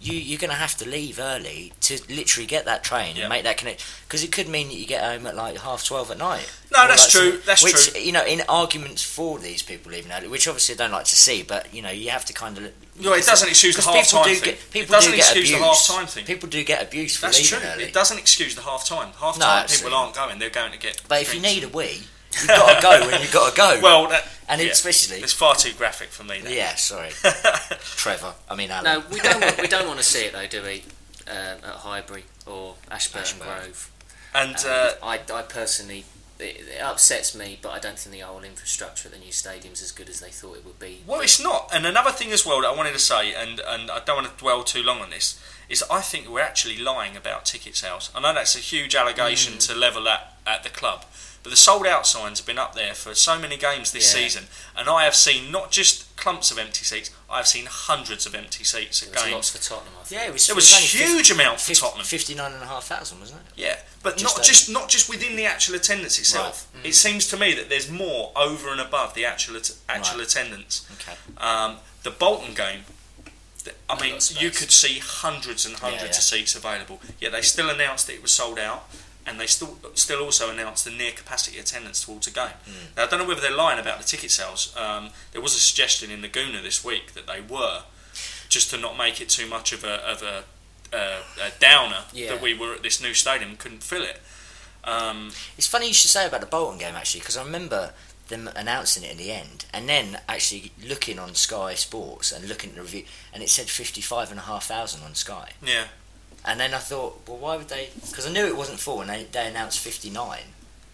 C: you you're going to have to leave early to literally get that train
A: Yeah.
C: and make that connect because it could mean that you get home at like half twelve at night.
A: No, that's
C: like
A: true,
C: some-
A: that's
C: which,
A: true.
C: You know, in arguments for these people leaving early, which obviously I don't like to see, but you know, you have to kind of.
A: No, it doesn't excuse the half time thing.
C: get
A: it
C: people
A: doesn't
C: do get
A: excuse
C: abused.
A: the half time thing.
C: People do get abused for
A: That's
C: leaving
A: true.
C: early.
A: It doesn't excuse the half time. Half time
C: absolutely.
A: people aren't going; they're going to get.
C: But if you need a wee, you've got to go when you've got to go.
A: well, that,
C: and
A: yeah,
C: especially,
A: it's far too graphic for me. Then.
C: yeah, sorry, [laughs] Trevor. I mean, Alan.
B: No, we don't. Want, we don't want to see it though, do we? Um, at Highbury or Ashburton,
C: Ashburton.
B: Grove.
A: and
B: Um,
A: uh,
B: I, I personally, it, it upsets me, but I don't think the whole infrastructure at the new stadium's as good as they thought it would be.
A: Well, it's not. And another thing as well that I wanted to say, and, and I don't want to dwell too long on this, is I think we're actually lying about ticket sales. I know that's a huge allegation
B: Mm.
A: to level at, at the club, but the sold out signs have been up there for so many games this
B: Yeah.
A: season, and I have seen not just clumps of empty seats, I've seen hundreds of empty seats at
B: was
A: games.
B: lots for Tottenham. I think.
C: yeah, it was.
A: There
C: it
A: was
C: only
A: huge amount for
C: fif-
A: Tottenham.
C: Fifty-nine and a half thousand, wasn't it?
A: Yeah, but
C: Just
A: not
C: over.
A: just not just within the actual attendance itself.
B: Right.
A: It seems to me that there's more over and above the actual at- actual
C: Right.
A: attendance.
C: Okay.
A: Um, the Bolton game, I mean, you could see hundreds and hundreds
C: Yeah, yeah.
A: of seats available. Yet they still announced that it was sold out, and they still still also announced the near capacity attendance towards a game.
C: Hmm.
A: Now I don't know whether they're lying about the ticket sales. Um, there was a suggestion in the Gooner this week that they were, just to not make it too much of a of a, uh, a downer
B: Yeah.
A: that we were at this new stadium and couldn't fill it. Um,
C: It's funny you should say about the Bolton game actually, because I remember them announcing it in the end, and then actually looking on Sky Sports and looking at the review, and it said fifty-five and a half thousand on Sky.
A: yeah,
C: And then I thought, well, why would they? Because I knew it wasn't full, and they, they announced fifty-nine.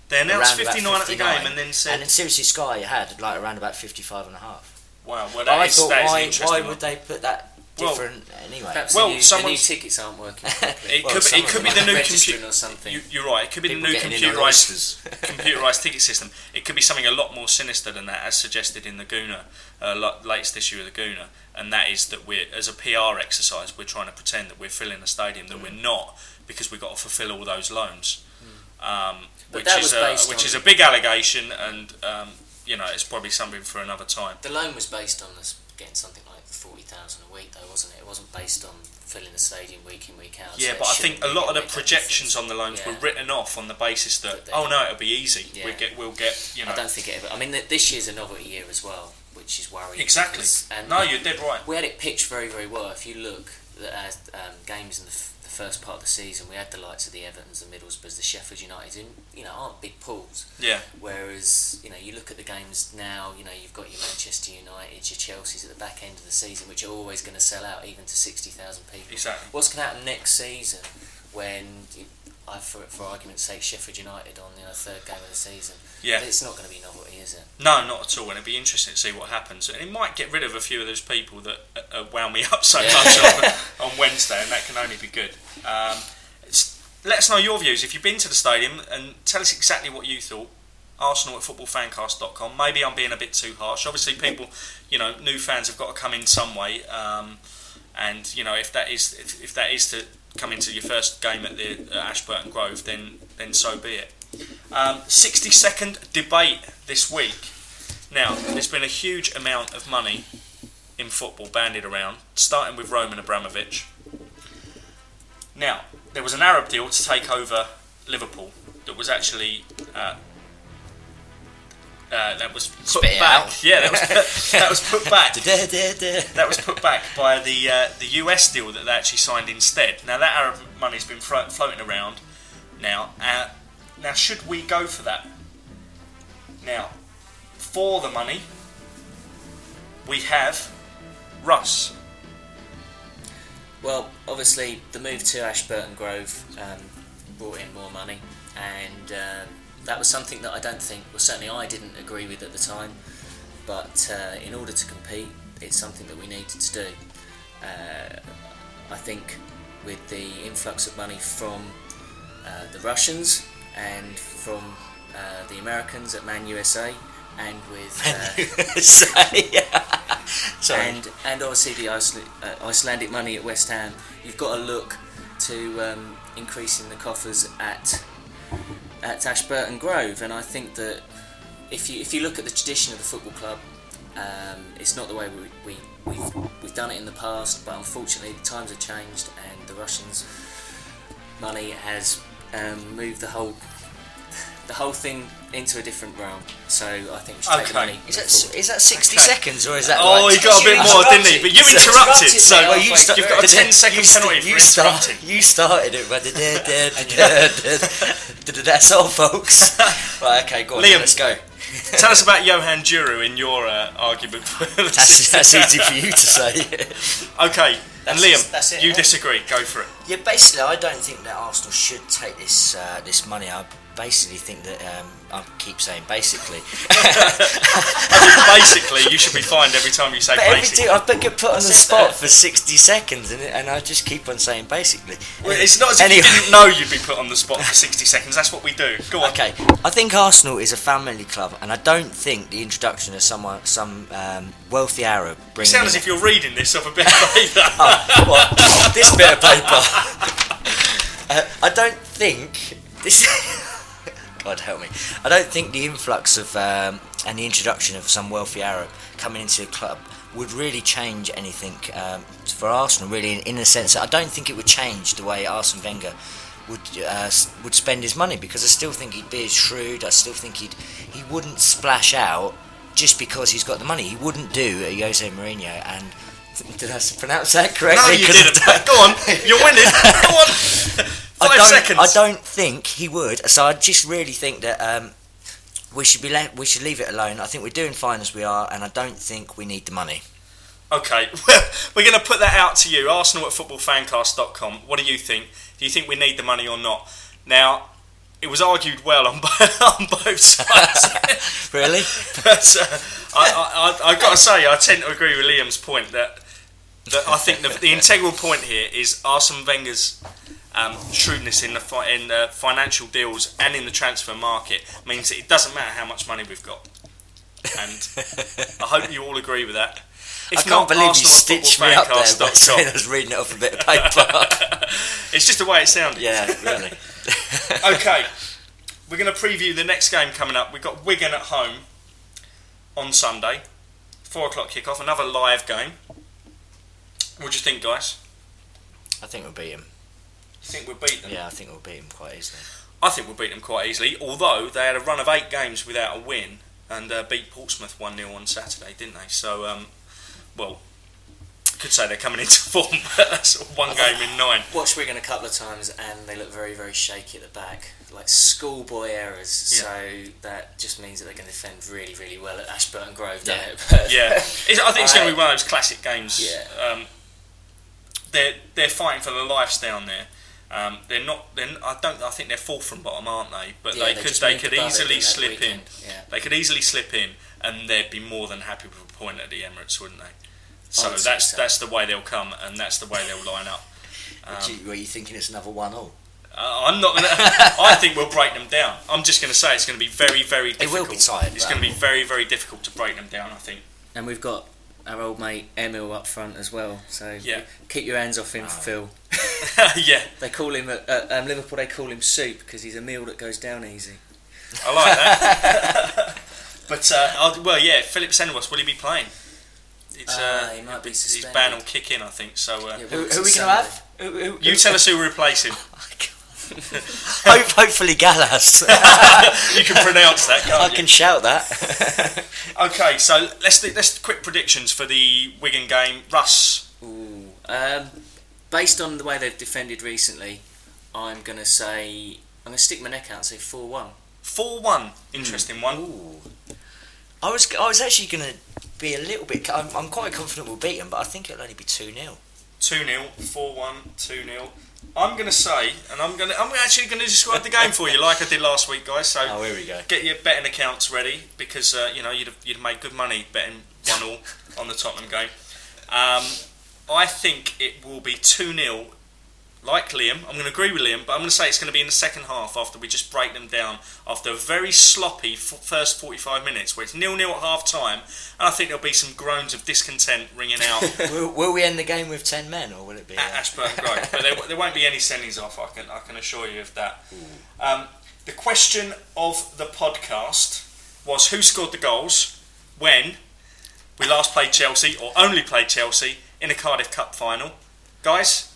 A: they announced
C: around about
A: 59 at the game and then said,
C: and then seriously, Sky had like around about 55 and a half.
A: "Wow, well
C: But I
A: that is,
C: thought,
A: that is an
C: why,
A: interesting
C: why
A: one."
C: would they put that
A: Well,
C: anyway?
B: Perhaps
A: Well,
B: the, new, the new
A: someone's-
B: tickets aren't working.
A: It
C: Well,
A: could, be, it could be the new computer.
B: or something.
A: You, you're right. It could be
C: People
A: the new
C: getting in on
A: computerized [laughs] [laughs] computerized ticket system. It could be something a lot more sinister than that, as suggested in the Gooner, uh, lo- latest issue of the Gooner, and that is that we're as a PR exercise, we're trying to pretend that we're filling a stadium that we're not because we've got to fulfil all those loans. Um,
B: But
A: which
B: that
A: is
B: was
A: a,
B: based
A: which is a big allegation, and um, you know it's probably something for another time.
B: The loan was based on us getting something like forty thousand a week, though, wasn't it? It wasn't based on filling the stadium week in week out.
A: Yeah,
B: it
A: but I think a lot of the projections on the loans
B: Yeah.
A: were written off on the basis that
B: That
A: oh no, it'll be easy. We
B: Yeah.
A: get we'll get you know
B: I don't think it ever. I mean, this year's a novelty year as well, which is worrying.
A: exactly.
B: because- and
A: No, you're dead right.
B: we had it pitched very, very well. If you look at um, games in the first part of the season, we had the likes of the Evertons, the Middlesbroughs, the Sheffield United, in you know aren't big pools.
A: Yeah.
B: Whereas you know you look at the games now, you know you've got your Manchester United, your Chelsea's at the back end of the season, which are always going to sell out even to sixty thousand people.
A: Exactly.
B: What's going to happen next season when? You, I, for, for argument's sake, Sheffield United on the you know, third game of the season.
A: Yeah.
B: It's not going to be novelty, is it?
A: No, not at all. And it'd be interesting to see what happens. And it might get rid of a few of those people that uh, uh, wound me [laughs] up so
B: Yeah.
A: much on, [laughs] on Wednesday, and that can only be good. Um, it's, let us know your views. If you've been to the stadium, and tell us exactly what you thought. Arsenal at footballfancast.com. Maybe I'm being a bit too harsh. Obviously, people, you know, new fans have got to come in some way. Um, and you know, if that is if, if that is to come into your first game at the at Ashburton Grove, then then so be it. Um, 60 second debate this week. Now, there's been a huge amount of money in football bandied around, starting with Roman Abramovich. Now, there was an Arab deal to take over Liverpool that was actually. Uh, uh, that was put
C: Spit it
A: back. [laughs] Yeah, that was, that was put [laughs] back. That was put back by the uh, the US deal that they actually signed instead. Now that Arab money's been flo- floating around. Now, uh, now should we go for that? Now, for the money, we have Russ.
B: Well, obviously, the move to Ashburton Grove um, brought in more money, and um, that was something that I don't think, well, certainly I didn't agree with at the time. But uh, in order to compete, it's something that we needed to do. Uh, I think with the influx of money from uh, the Russians and from uh, the Americans at Man USA and with uh, [laughs]
C: Sorry.
B: and and obviously the Iceland, uh, Icelandic money at West Ham, you've got to look to um, increasing the coffers at at Ashburton Grove, and I think that if you if you look at the tradition of the football club, um, it's not the way we, we we've we've done it in the past, but unfortunately the times have changed, and the Russians' money has um, moved the whole the whole thing into a different realm. So I think we should take the money.
C: Is
B: moving
C: that
B: forward.
C: is that sixty
A: Okay.
C: seconds or is that?
A: Oh,
C: like,
A: he got a bit more, didn't he? But you
B: You
A: interrupted,
B: interrupted
A: so
C: Well, you,
B: halfway
C: sta-
A: You've got a
C: the-
A: 10 second
C: you sta-
A: penalty for
C: you start- You started it da- [laughs] [laughs] That's all, folks. [laughs] Right, okay, go on.
A: Liam.
C: let's go.
A: Tell us about Johan Djourou in your uh, argument.
C: That's, that's easy for you to say.
A: Okay, and
B: That's-
A: Liam,
B: that's it,
A: you
B: yeah.
A: disagree. Go for it.
C: Yeah, basically, I don't think that Arsenal should take this uh, this money. I basically think that um, I keep saying basically. [laughs]
A: Basically, you should be fined every time you say
C: But every
A: basically.
C: time I've been put on the spot for sixty seconds, and, and I just keep on saying basically.
A: Well, it's not as if
C: Anyway.
A: you didn't know you'd be put on the spot for 60 seconds. That's what we do. Go on.
C: Okay, I think Arsenal is a family club, and I don't think the introduction of someone, some um, wealthy Arab,
A: You
C: bringing
A: sound
C: in
A: as if you're reading this off a bit of paper. [laughs]
C: Oh, what? this bit of paper. [laughs] Uh, I don't think this. God help me. I don't think the influx of um, and the introduction of some wealthy Arab coming into the club would really change anything um, for Arsenal. Really, in, in the sense that I don't think it would change the way Arsene Wenger would uh, would spend his money because I still think he'd be as shrewd. I still think he'd he wouldn't splash out just because he's got the money. He wouldn't do a Jose Mourinho and. [laughs] Did I pronounce that correctly?
A: no, you [laughs] didn't. Go on. [laughs] You're winning. Go on.
C: I don't,
A: seconds.
C: I don't think he would. So I just really think that um, we should be let, we should leave it alone. I think we're doing fine as we are, and I don't think we need the money.
A: Okay, well, [laughs] we're going to put that out to you. Arsenal at footballfancast.com. What do you think? Do you think we need the money or not? Now, it was argued well on [laughs] both, on both sides. [laughs]
C: Really?
A: but uh, I, I, I, I've got to say, I tend to agree with Liam's point that, that I think the, the integral point here is Arsene Wenger's um, shrewdness in the fi- in the financial deals and in the transfer market means that it doesn't matter how much money we've got. And I hope you all agree with that. If
C: I can't believe you
A: Arsenal at
C: stitched me up there by saying I was reading it off a bit of paper. [laughs]
A: It's just the way it sounded.
C: yeah, really. [laughs]
A: Okay, we're going to preview the next game coming up. We've got Wigan at home on Sunday, four o'clock kickoff. Another live game. What do you think, guys?
C: I think we'll beat him.
A: Think we'll beat them?
C: Yeah, I think we'll beat him quite easily.
A: I think we'll beat them quite easily. Although they had a run of eight games without a win and uh, beat Portsmouth one 0 on Saturday, didn't they? So, um, well, could say they're coming [laughs] into form, but that's one game in nine.
B: Watched Wigan a couple of times and they look very, very shaky at the back, like schoolboy errors.
A: Yeah.
B: So that just means that they're going to defend really, really well at Ashburton Grove,
C: Yeah.
B: doesn't it? [laughs] But
A: Yeah, it's, I think it's going to be one of those classic games.
B: Yeah.
A: Um, they're they're fighting for their lives down there. Um, they're not. They're, I don't. I think they're fourth from bottom, aren't they? But
B: Yeah,
A: they,
B: they
A: could. They could
B: it,
A: easily
B: didn't
A: slip in.
B: Yeah.
A: They could easily slip in, and they'd be more than happy with a point at the Emirates, wouldn't they? So that's
B: so.
A: that's the way they'll come, and that's the way they'll line up.
C: Do you- were you thinking it's another one all?
A: Uh, I'm not gonna. [laughs] I think we'll break them down. I'm just going to say it's going to be very, very
C: It
A: difficult.
C: will be tight.
A: It's going to be very, very difficult to break them down. I think.
B: And we've got our old mate Emile up front as well. So
A: Yeah.
B: keep your hands off him,
C: Oh.
B: Phil. [laughs]
A: yeah,
B: They call him at uh, um, Liverpool. They call him Soup because he's a meal that goes down easy.
A: I like that. [laughs] but uh, well, yeah, Philippe Senderos, will he be playing? It's,
B: Uh,
A: uh,
B: he might be suspended.
A: his
B: suspended.
A: ban will kick in, I think. So uh,
B: Yeah,
C: Who, who are we going to have? Who, who,
A: you tell us who will replace him. [laughs]
C: Hope, hopefully Gallas.
A: You can pronounce that,
C: I
A: can't
C: can
A: you?
C: shout that.
A: Okay, so let's do, let's quick predictions for the Wigan game. Russ,
B: Ooh. Um, based on the way they've defended recently, I'm going to say I'm going to stick my neck out and say four one.
A: four one. Interesting one.
C: Ooh. I was I was actually going to be a little bit. I'm, I'm quite confident we'll beat them, but I think it'll only be two 0
A: Two 0 four one, two 0 I'm going to say, and I'm going to I'm actually going to describe the game for you, like I did last week, guys. So
C: Oh, here we go.
A: get your betting accounts ready because uh, you know you'd have, you'd have made good money betting one all [laughs] on the Tottenham game. Um, I think it will be 2 0. Like Liam, I'm going to agree with Liam, but I'm going to say it's going to be in the second half after we just break them down after a very sloppy f- first 45 minutes where it's nil nil at half time. And I think there'll be some groans of discontent ringing out [laughs]
C: will, will we end the game with 10 men or will it be.
A: at
C: uh,
A: Ashburton Grove. [laughs] But there, there won't be any sendings off, I can, I can assure you of that. Um, the question of the podcast was who scored the goals when we last played Chelsea, or only played Chelsea, in a Cardiff Cup final. Guys,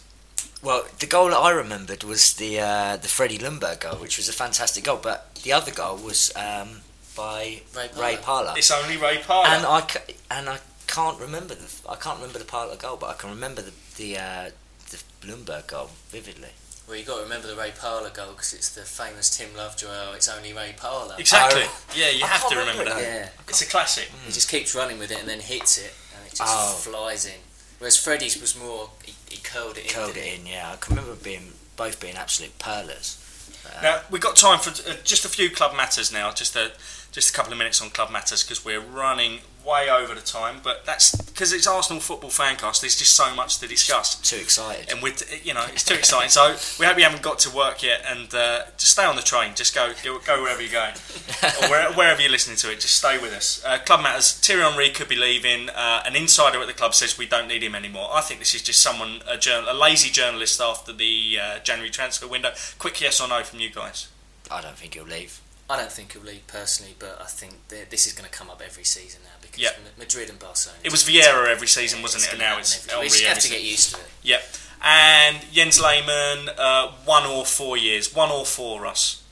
C: Well, the goal that I remembered was the uh, the Freddie Ljungberg goal, which was a fantastic goal. But the other goal was um, by
B: Ray
C: Ray Parlour,
A: it's only Ray Parlour.
C: and I ca- and I can't remember the I can't remember the Parlour goal, but I can remember the the uh, the Ljungberg goal vividly.
B: Well, you've got to remember the Ray Parlour goal because it's the famous Tim Lovejoy. Oh, it's only Ray Parlour.
A: exactly.
C: Oh.
A: yeah, you
C: I
A: have to remember
C: remember
A: that.
B: Yeah,
A: It's a classic.
B: he just keeps running with it and then hits it, and it just
C: Oh.
B: flies in. Whereas Freddie's was more he, he curled it in.
C: Curled it
B: he?
C: in, yeah. I can remember being both being absolute pearlers. Uh,
A: Now we've got time for uh, just a few club matters now. Just a just a couple of minutes on club matters because we're running way over the time. But that's because it's Arsenal football fancast. There's just so much to discuss.
C: too excited.
A: and with you know it's too [laughs] exciting. So we hope you haven't got to work yet, and uh, just stay on the train. Just go go, go wherever you're going, [laughs] or where, wherever you're listening to it. Just stay with us. Uh, club matters. Thierry Henry could be leaving. Uh, an insider at the club says we don't need him anymore. I think this is just someone a, journal, a lazy journalist after the uh, January transfer window. Quick yes or no from you guys.
C: I don't think he'll leave.
B: I don't think he'll leave personally, but I think that this is going to come up every season now
A: Yep.
B: Madrid and Barcelona.
A: It was Vieira every season,
B: Yeah,
A: wasn't it? And now it's
B: every- We just have to get used to it.
A: Yep. And Jens Lehmann, uh, one or four years. One or four, Russ.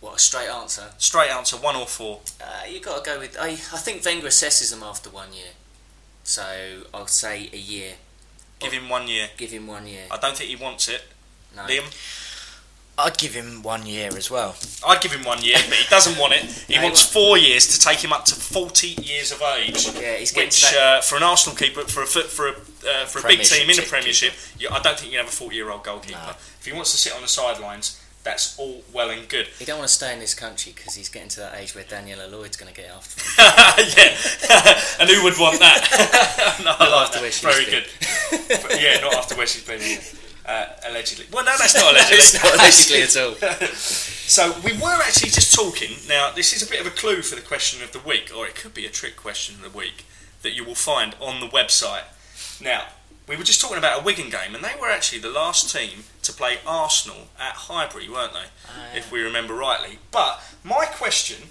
B: What a straight answer.
A: Straight answer, one or four.
B: Uh, you got to go with. I, I think Wenger assesses them after one year, so I'll say a year.
A: Give him one year.
B: Give him one year.
A: I don't think he wants it.
B: No.
A: Liam?
C: I'd give him one year as well.
A: I'd give him one year, but he doesn't want it. He [laughs]
B: No,
A: wants
B: won't.
A: four years to take him up to 40 years of age.
B: Yeah, he's getting
A: Which,
B: to that.
A: uh, for an Arsenal keeper, for a for a uh, for a big team in the
C: Premiership
A: you, I don't think you can have a 40 year old goalkeeper.
C: No.
A: If he wants to sit on the sidelines, that's all well and good.
B: He don't want to stay in this country because he's getting to that age where Danielle Lloyd's going to get after him. [laughs]
A: yeah, [laughs] and who would want that? no, like
B: after
A: that.
B: where she's
A: Very
B: been.
A: good. Yeah, not after where she's been. Yeah. Uh, allegedly. Well, no, that's [laughs] not allegedly.
B: it's not allegedly at all. [laughs]
A: So we were actually just talking. Now, this is a bit of a clue for the question of the week, or it could be a trick question of the week that you will find on the website. Now, we were just talking about a Wigan game, and they were actually the last team to play Arsenal at Highbury, weren't they? If we remember rightly. But my question,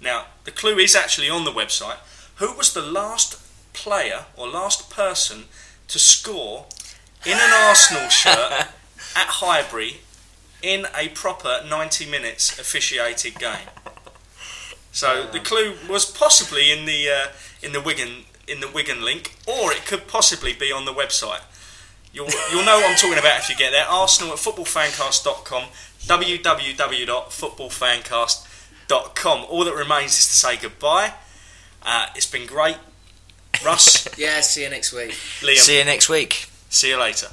A: now the clue is actually on the website. Who was the last player or last person to score in an Arsenal shirt at Highbury in a proper 90 minutes officiated game. So the clue was possibly in the uh, in the Wigan in the Wigan link, or it could possibly be on the website. You'll you'll know what I'm talking about if you get there. Arsenal at footballfancast.com, www.footballfancast.com. All that remains is to say goodbye. Uh, it's been great. Russ, [laughs]
B: Yeah, see you next week.
A: Liam,
C: See you next week.
A: See you later.